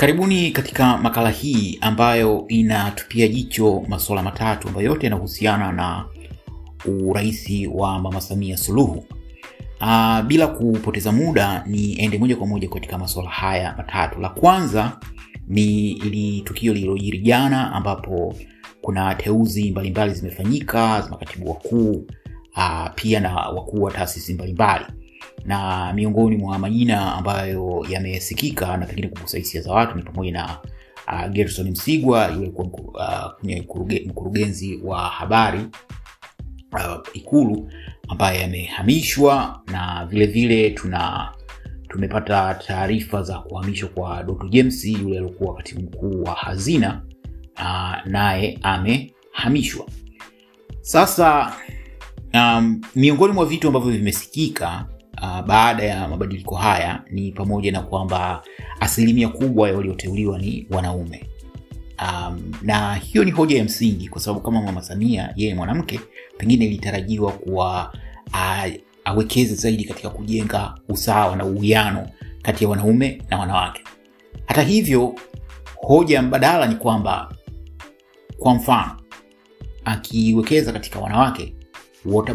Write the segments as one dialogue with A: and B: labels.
A: Karibuni katika makala hii ambayo inatupia jicho masuala matatu ambayo yote yanahusiana na urahisi wa Mama Samia Suluhu. Aa, bila kupoteza muda niende moja kwa moja katika masuala haya matatu. La kwanza ni ili tukio lililojiri jana ambapo kuna teuzi mbalimbali zimefanyika za makatibu wakuu uh, pia na wakuu wa taasisi mbalimbali na miongoni mwa majina ambayo yamesikika na pengine kugusa hisia za watu ni pamoja na uh, Gerson Msigwa yule kuwa uh, mkurugenzi wa habari uh, Ikulu ambaye amehamishwa, na vile vile tuna tumepata taarifa za kuhamishwa kwa Doto James yule aliokuwa katibu mkuu wa hazina uh, naye amehamishwa. Sasa um, miongoni mwa vitu ambavyo vimesikika Uh, baada ya mabadiliko haya ni pamoja na kwamba asilimia kubwa ya walioteuliwa ni wanaume. Um, na hiyo ni hoja ya msingi kwa sababu kama Mama Samia yeye mwanamke, pengine ilitarajiwa kuwa uh, awekeze zaidi katika kujenga usawa na uwiano kati ya wanaume na wanawake. Hata hivyo, hoja mbadala ni kwamba kwa mfano akiwekeza katika wanawake, what?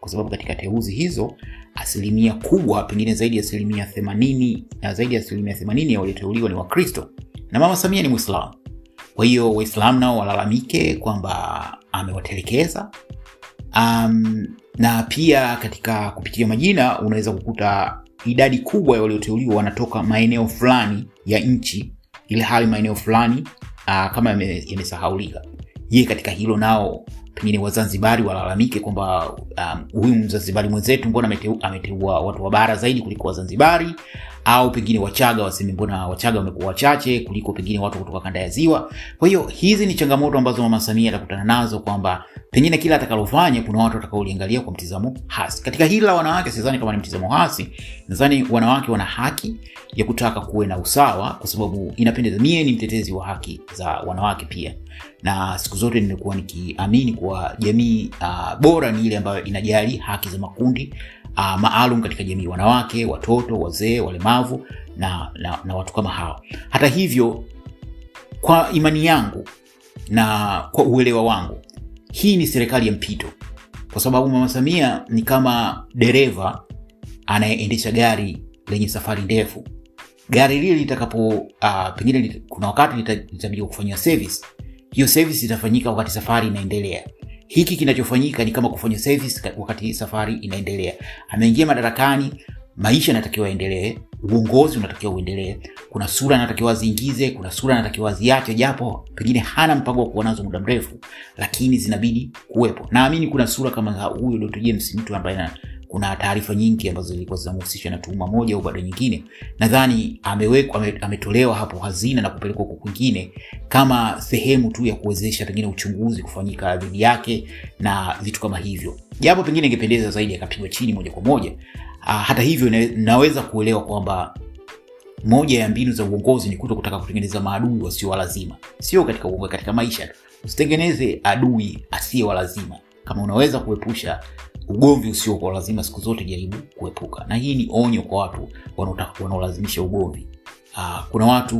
A: Kwa sababu katika teuzi hizo asilimia kubwa pengine zaidi ya asilimia themanini na zaidi ya asilimia themanini ya walioteuliwa ni Wakristo na Mama Samia ni Mwislamu. Kwa hiyo Waislamu nao walalamike kwamba amewatelekeza. Um, na pia katika kupitia majina unaweza kukuta idadi kubwa ya walioteuliwa wanatoka maeneo fulani ya nchi, ile hali maeneo fulani uh, kama yamesahaulika. Je, katika hilo nao pengine Wazanzibari walalamike kwamba huyu um, Mzanzibari mwenzetu mbona ameteua watu wa bara zaidi kuliko Wazanzibari, au pengine Wachaga waseme mbona Wachaga wamekuwa wachache kuliko pengine watu kutoka kanda ya Ziwa. Kwa hiyo hizi ni changamoto ambazo Mama Samia atakutana nazo, kwamba pengine kila atakalofanya kuna watu watakaoliangalia kwa mtizamo hasi. Katika hili la wanawake, sidhani kama ni mtizamo hasi. Nadhani wanawake wana haki ya kutaka kuwe na usawa, kwa sababu inapendeza. Mie ni mtetezi wa haki za wanawake pia na siku zote nimekuwa nikiamini kuwa jamii uh, bora ni ile ambayo inajali haki za makundi uh, maalum katika jamii, wanawake, watoto, wazee, walemavu na, na, na watu kama hao. Hata hivyo, kwa imani yangu na kwa uelewa wangu, hii ni serikali ya mpito, kwa sababu Mama Samia ni kama dereva anayeendesha gari lenye safari ndefu. Gari lile litakapo uh, pengine kuna wakati litabidi kufanyia service hiyo service itafanyika wakati safari inaendelea. Hiki kinachofanyika ni kama kufanya service wakati safari inaendelea. Ameingia madarakani, maisha yanatakiwa yaendelee, uongozi unatakiwa uendelee, kuna sura anatakiwa aziingize, kuna sura anatakiwa aziache, japo pengine hana mpango wa kuwa nazo muda mrefu, lakini zinabidi kuwepo. Naamini kuna sura kama huyo Dr. James, mtu ambaye kuna taarifa nyingi ambazo zilikuwa zinamhusisha na tuhuma moja au baada nyingine. Nadhani amewekwa ametolewa hapo hazina na kupelekwa huko kwingine kama sehemu tu ya kuwezesha pengine uchunguzi kufanyika dhidi yake na vitu kama hivyo, japo pengine ingependeza zaidi akapigwa chini moja kwa moja. Uh, hata hivyo naweza kuelewa kwamba moja ya mbinu za uongozi ni kuto kutaka kutengeneza maadui wasio wa sio katika uongozi, katika maisha. Usitengeneze adui asiye wa. Kama unaweza kuepusha ugomvi usio kwa lazima, siku zote jaribu kuepuka, na hii ni onyo kwa watu wanaolazimisha ugomvi. Uh, kuna watu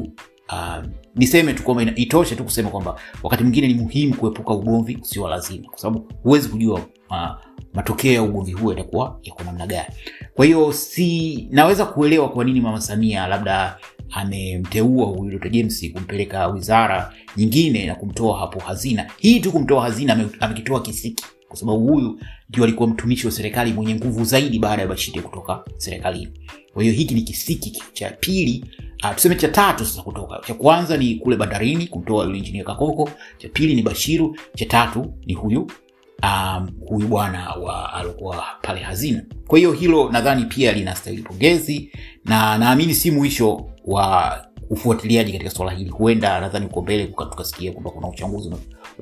A: uh, niseme tu kwamba itoshe tu kusema kwamba wakati mwingine ni muhimu kuepuka ugomvi usio lazima, kwa sababu huwezi kujua uh, matokeo ya ugomvi huo yatakuwa yako namna gani. Kwa hiyo si naweza kuelewa kwa nini Mama Samia labda amemteua huyu Dr. James kumpeleka wizara nyingine na kumtoa hapo hazina. Hii tu kumtoa hazina amekitoa kisiki kwa sababu huyu ndio alikuwa mtumishi wa serikali mwenye nguvu zaidi baada ya bashite kutoka serikalini. Kwa hiyo hiki ni kisiki cha pili, uh, tuseme cha tatu sasa kutoka. Cha kwanza ni kule bandarini kumtoa yule injinia Kakoko, cha pili ni Bashiru, cha tatu ni huyu um, huyu bwana wa alikuwa pale hazina. Kwa hiyo hilo nadhani pia linastahili pongezi, na naamini si mwisho wa ufuatiliaji katika swala hili. Huenda nadhani uko mbele tukasikia kwamba kuna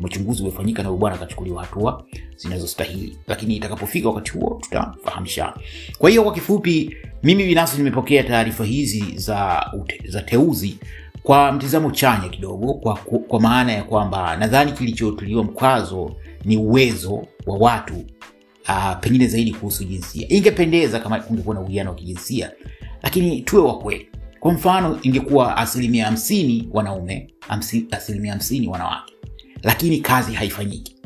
A: uchunguzi umefanyika na bwana akachukuliwa hatua zinazostahili, lakini itakapofika wakati huo tutafahamishana. Kwa hiyo kwa kifupi, mimi binafsi nimepokea taarifa hizi za, za teuzi kwa mtizamo chanya kidogo, kwa, kwa maana ya kwamba nadhani kilichotuliwa mkazo ni uwezo wa watu uh, pengine zaidi kuhusu jinsia. Ingependeza kama kungekuwa na uwiano wa kijinsia, lakini tuwe wa kweli kwa mfano ingekuwa asilimia hamsini wanaume asilimia hamsini wanawake lakini kazi haifanyiki.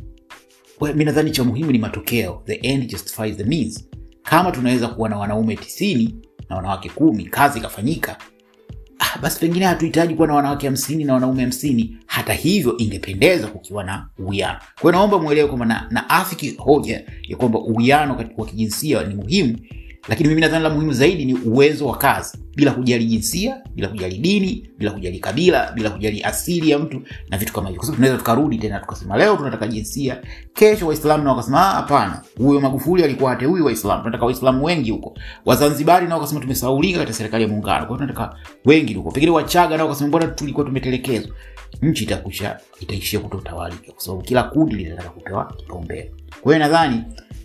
A: Mi nadhani cha muhimu ni matokeo. The end justifies the means. Kama tunaweza kuwa na wanaume tisini na wanawake kumi kazi ikafanyika ah, basi pengine hatuhitaji kuwa na wanawake hamsini na wanaume hamsini. Hata hivyo ingependeza kukiwa na uwiano. Kwao naomba mwelewe kwamba na, na afiki hoja ya kwamba uwiano wa kijinsia ni muhimu lakini mimi nadhani la muhimu zaidi ni uwezo wa kazi. Bila kujali jinsia bila kujali dini bila kujali kabila bila kujali asili ya mtu na vitu kama hivyo. Tunaweza tukarudi tena tukasema leo tunataka jinsia kesho waislamu na wakasema hapana. Huyo magufuli alikuwa hate huyu waislamu. Tunataka waislamu wengi huko. Wazanzibari nao wakasema tumesaulika katika serikali ya muungano. Kwa hiyo tunataka wengi huko. Pengine wachaga nao wakasema mbona tulikuwa tumetelekezwa nchi itakusha itaishia kutotawalika kwa sababu kila kundi linataka kupewa kipaumbele. Kwa hiyo nadhani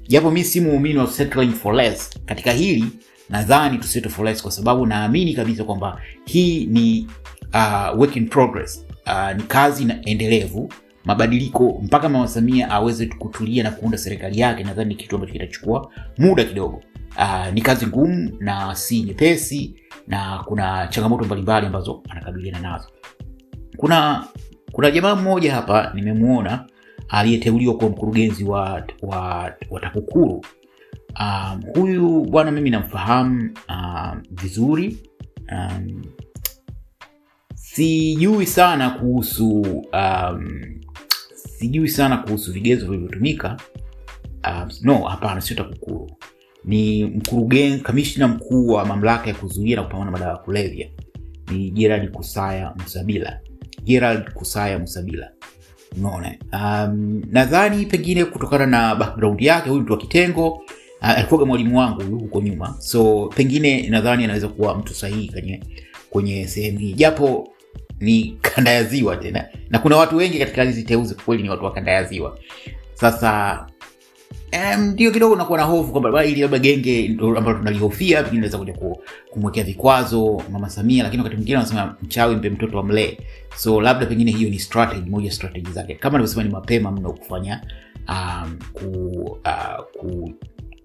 A: japo mi si muumini wa settling for less katika hili nadhani tusettle for less kwa sababu naamini kabisa kwamba hii ni uh, work in progress. Uh, ni kazi na endelevu. Mabadiliko mpaka mama samia aweze kutulia na kuunda serikali yake nadhani ni kitu ambacho kitachukua muda kidogo. Uh, ni kazi ngumu na si nyepesi na kuna changamoto mbalimbali ambazo anakabiliana nazo kuna kuna jamaa mmoja hapa nimemwona aliyeteuliwa kuwa mkurugenzi wa, wa, wa takukuru. Um, huyu bwana mimi namfahamu um, vizuri. Um, sijui sana kuhusu um, sijui sana kuhusu vigezo vilivyotumika. Um, no hapana sio takukuru. Ni mkurugenzi kamishna mkuu wa mamlaka ya kuzuia na kupambana madawa ya kulevya. Ni gerald kusaya msabila gerald kusaya Musabila. unaona um, nadhani pengine kutokana na background yake huyu mtu wa kitengo uh, alikuwaga mwalimu wangu huko nyuma. So pengine nadhani anaweza kuwa mtu sahihi kwenye kwenye sehemu hii. Japo ni kanda ya ziwa tena. Na kuna watu wengi katika hizi teuzi kweli ni watu wa kanda ya ziwa. Sasa ndio kidogo nakuwa na hofu kwamba ili labda genge ambalo tunalihofia pengine naweza kuja kumwekea vikwazo mama samia lakini wakati mwingine anasema mchawi mpe mtoto wa mlee. So labda pengine hiyo ni strategy moja strategy zake. Kama alivyosema ni mapema mno kufanya um, ku, uh, ku,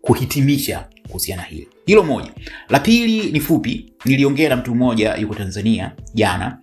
A: kuhitimisha kuhusiana hili. Hilo moja. La pili ni fupi. Niliongea na mtu mmoja yuko tanzania jana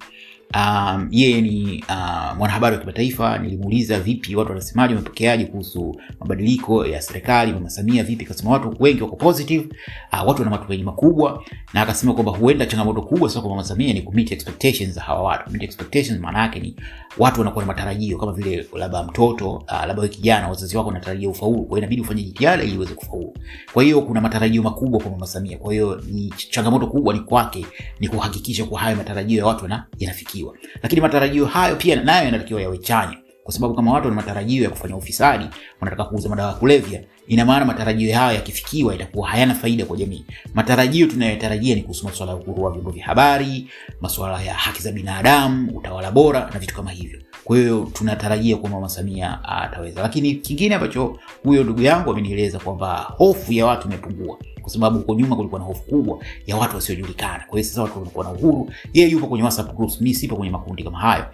A: um, yeye ni uh, mwanahabari wa kimataifa. Nilimuuliza vipi watu wanasemaje wamepokeaje kuhusu mabadiliko ya serikali mama vipi? Akasema watu wengi wako positive. Uh, watu wana matumaini makubwa. Na akasema kwamba huenda changamoto kubwa sasa kwa ni kumit expectations za hawa watu. Expectations maana ni watu wanakuwa na matarajio kama vile labda mtoto uh, labda kijana wazazi wako wanatarajia ufaulu. Kwa inabidi ufanye jitihada ili uweze kufaulu. Kwa hiyo kuna matarajio makubwa kwa mama kwa hiyo ni changamoto kubwa ni kwake ni kuhakikisha kuwa hayo matarajio ya watu yanafikiwa kufikiwa lakini matarajio hayo pia nayo yanatakiwa yawe chanya. Kwa sababu kama watu wana matarajio ya kufanya ufisadi wanataka kuuza madawa ya kulevya ina maana matarajio hayo yakifikiwa itakuwa hayana faida kwa jamii. Matarajio tunayotarajia ni kuhusu masuala ya uhuru wa vyombo vya habari masuala ya haki za binadamu utawala bora na vitu kama hivyo. Kwa hiyo tunatarajia kuwa mama samia ataweza. Lakini kingine ambacho huyo ndugu yangu amenieleza kwamba hofu ya watu imepungua kwa sababu huko nyuma kulikuwa na hofu kubwa ya watu wasiojulikana. Kwa hiyo sasa watu wanakuwa na uhuru. Yeye yupo kwenye whatsapp groups. Mi sipo kwenye makundi kama hayo.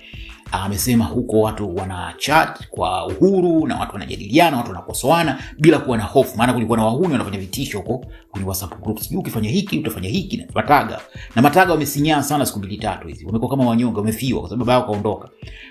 A: Amesema huko watu wana chat kwa uhuru na watu wanajadiliana watu wanakosoana bila kuwa na hofu. Maana kulikuwa na wahuni wanafanya vitisho huko kwenye whatsapp groups. Sijui ukifanya hiki utafanya hiki na mataga. Na mataga wamesinyaa sana siku mbili tatu hizi. Wamekuwa kama wanyonge wamefiwa kwa sababu baba yao kaondoka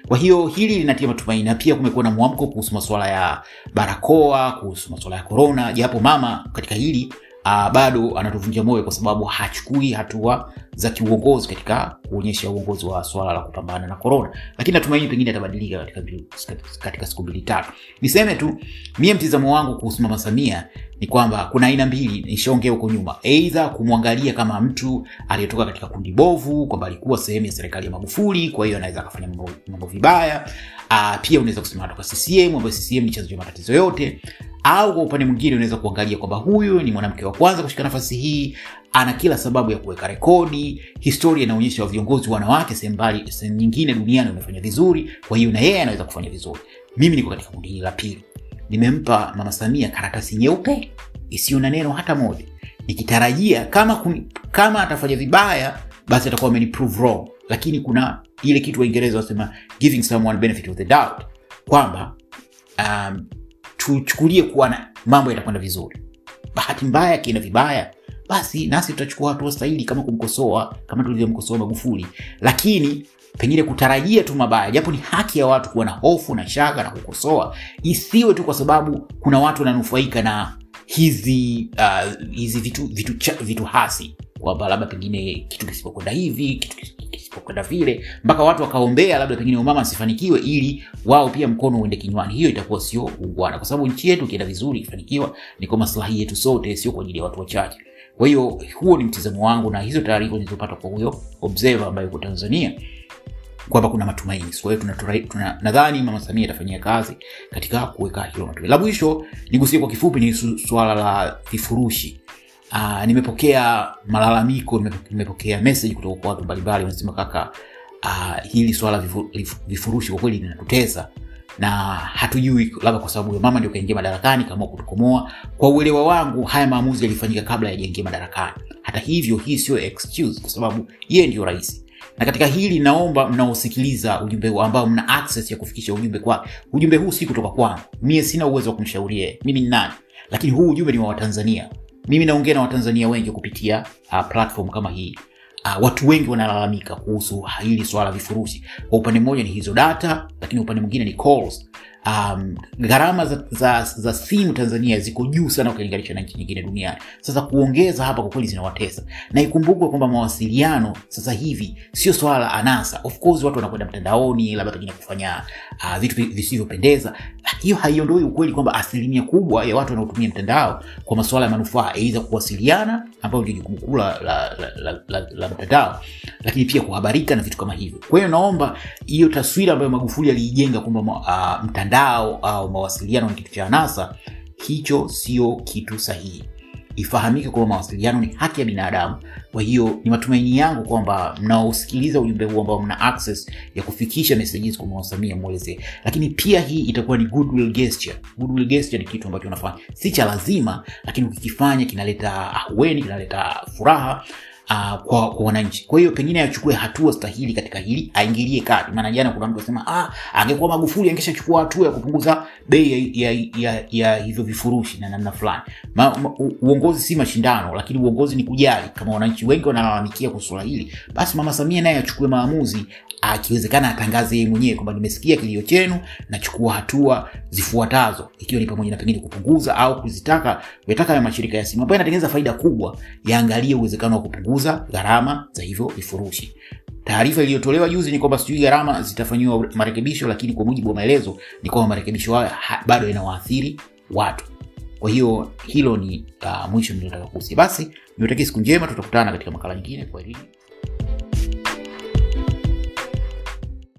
A: kwa hiyo hili linatia matumaini na pia kumekuwa na mwamko kuhusu masuala ya barakoa kuhusu masuala ya korona japo mama katika hili uh, bado anatuvunja moyo kwa sababu hachukui hatua za kiuongozi katika kuonyesha uongozi wa swala la kupambana na korona lakini natumaini pengine atabadilika katika, katika siku mbili tatu. Niseme tu mie mtizamo wangu kuhusu mama samia ni kwamba kuna aina mbili nishaongea huko nyuma. Eidha kumwangalia kama mtu aliyetoka katika kundi bovu kwamba alikuwa sehemu ya serikali ya magufuli kwa hiyo anaweza akafanya mambo, vibaya. Uh, pia unaweza kusema toka ccm ambayo ccm ni chanzo cha matatizo yote au kwa upande mwingine unaweza kuangalia kwamba huyu ni mwanamke wa kwanza kushika nafasi hii ana kila sababu ya kuweka rekodi. Historia inaonyesha viongozi wanawake sehemu nyingine duniani wamefanya vizuri kwa hiyo na yeye anaweza kufanya vizuri. Mimi niko katika kundi hili la pili. Nimempa mama samia karatasi nyeupe isiyo na neno hata moja. Nikitarajia kama kama atafanya vibaya basi atakuwa ameniprove wrong. Lakini kuna ile kitu waingereza wasema giving someone benefit of the doubt. Kwamba um, tuchukulie kuwa na mambo yatakwenda vizuri. Bahati mbaya akienda vibaya basi nasi tutachukua hatua stahili kama kumkosoa kama tulivyomkosoa Magufuli, lakini pengine kutarajia tu mabaya, japo ni haki ya watu kuwa na hofu na shaka na kukosoa, isiwe tu kwa sababu kuna watu wananufaika na hizi uh, hizi vitu vitu, vitu hasi. Kwamba labda pengine kitu kisipokwenda hivi kitu kisipokwenda vile, mpaka watu wakaombea labda pengine umama asifanikiwe ili wao pia mkono uende kinywani. Hiyo itakuwa sio ungwana, kwa sababu nchi yetu ikienda vizuri, ikifanikiwa, ni kwa maslahi yetu sote, sio kwa ajili ya watu wachache. Kwa hiyo huo ni mtizamo wangu, na hizo taarifa nilizopata kwa huyo observer ambaye yuko Tanzania kwamba kuna matumaini. Kwa hiyo nadhani Mama Samia atafanyia kazi katika kuweka hilo matumaini. La mwisho nigusie kwa kifupi ni suala la vifurushi. Uh, nimepokea malalamiko, nimepokea message kutoka kwa watu mbalimbali wanasema, kaka, uh, hili swala vifu, vifurushi kwa kweli linatutesa na hatujui, labda kwa sababu mama ndio kaingia madarakani kaamua kutukomoa. Kwa uelewa wangu, haya maamuzi yalifanyika kabla yajaingia madarakani. Hata hivyo, hii sio excuse, kwa sababu yeye ndio rais. Na katika hili naomba mnaosikiliza ujumbe huu ambao mna access ya kufikisha ujumbe kwa ujumbe huu si kutoka kwangu. Mie sina uwezo wa kumshauria mimi ni nani? Lakini huu ujumbe ni wa watanzania mimi naongea na watanzania wengi kupitia uh, platform kama hii. Uh, watu wengi wanalalamika kuhusu hili swala vifurushi. Kwa upande mmoja ni hizo data lakini upande mwingine ni calls um, gharama za, za, za simu Tanzania ziko juu sana ukilinganisha na nchi nyingine duniani. Sasa kuongeza hapa kwa kweli zinawatesa, na ikumbukwe kwamba mawasiliano sasa hivi sio swala la anasa. Of course watu wanakwenda mtandaoni, labda pengine kufanya uh, vitu visivyopendeza. Hiyo haiondoi ukweli kwamba asilimia kubwa ya watu wanaotumia mtandao kwa masuala ya manufaa, aidha kuwasiliana, ambayo ndio jukumu kuu la, la, la, la, la, mtandao, lakini pia kuhabarika na vitu kama hivyo. Kwa hiyo naomba hiyo taswira ambayo Magufuli aliijenga kwamba uh, mtandao au mawasiliano ni kitu cha anasa, hicho sio kitu sahihi. Ifahamike kwamba mawasiliano ni haki ya binadamu. Kwa hiyo ni matumaini yangu kwamba mnaosikiliza ujumbe huu ambao mna access ya kufikisha messages kwa Mama Samia mwelezee, lakini pia hii itakuwa ni goodwill gesture. Goodwill gesture ni kitu ambacho unafanya si cha lazima, lakini ukikifanya kinaleta ahueni, kinaleta furaha Uh, kwa wananchi. Kwa hiyo pengine achukue hatua stahili katika hili, aingilie kati. Maana jana kuna mtu asema ah, angekuwa Magufuli angeshachukua hatua ya kupunguza bei ya, ya, ya, ya hivyo vifurushi na namna fulani. Uongozi si mashindano, lakini uongozi ni kujali. Kama wananchi wengi wanalalamikia kwa suala hili, basi Mama Samia naye achukue maamuzi, akiwezekana atangaze yeye mwenyewe kwamba nimesikia kilio chenu, nachukua hatua zifuatazo, ikiwa ni pamoja na pengine kupunguza au kuzitaka kuyataka ya mashirika ya simu ambayo yanatengeneza faida kubwa, yaangalie uwezekano wa kupunguza gharama za hivyo vifurushi. Taarifa iliyotolewa juzi ni kwamba sijui gharama zitafanyiwa marekebisho, lakini kwa mujibu wa maelezo ni kwamba marekebisho hayo bado yanawaathiri watu. Kwa hiyo hilo ni uh, mwisho nilotaka kuhusia. Basi niwatakie siku njema, tutakutana katika makala nyingine kwa elimu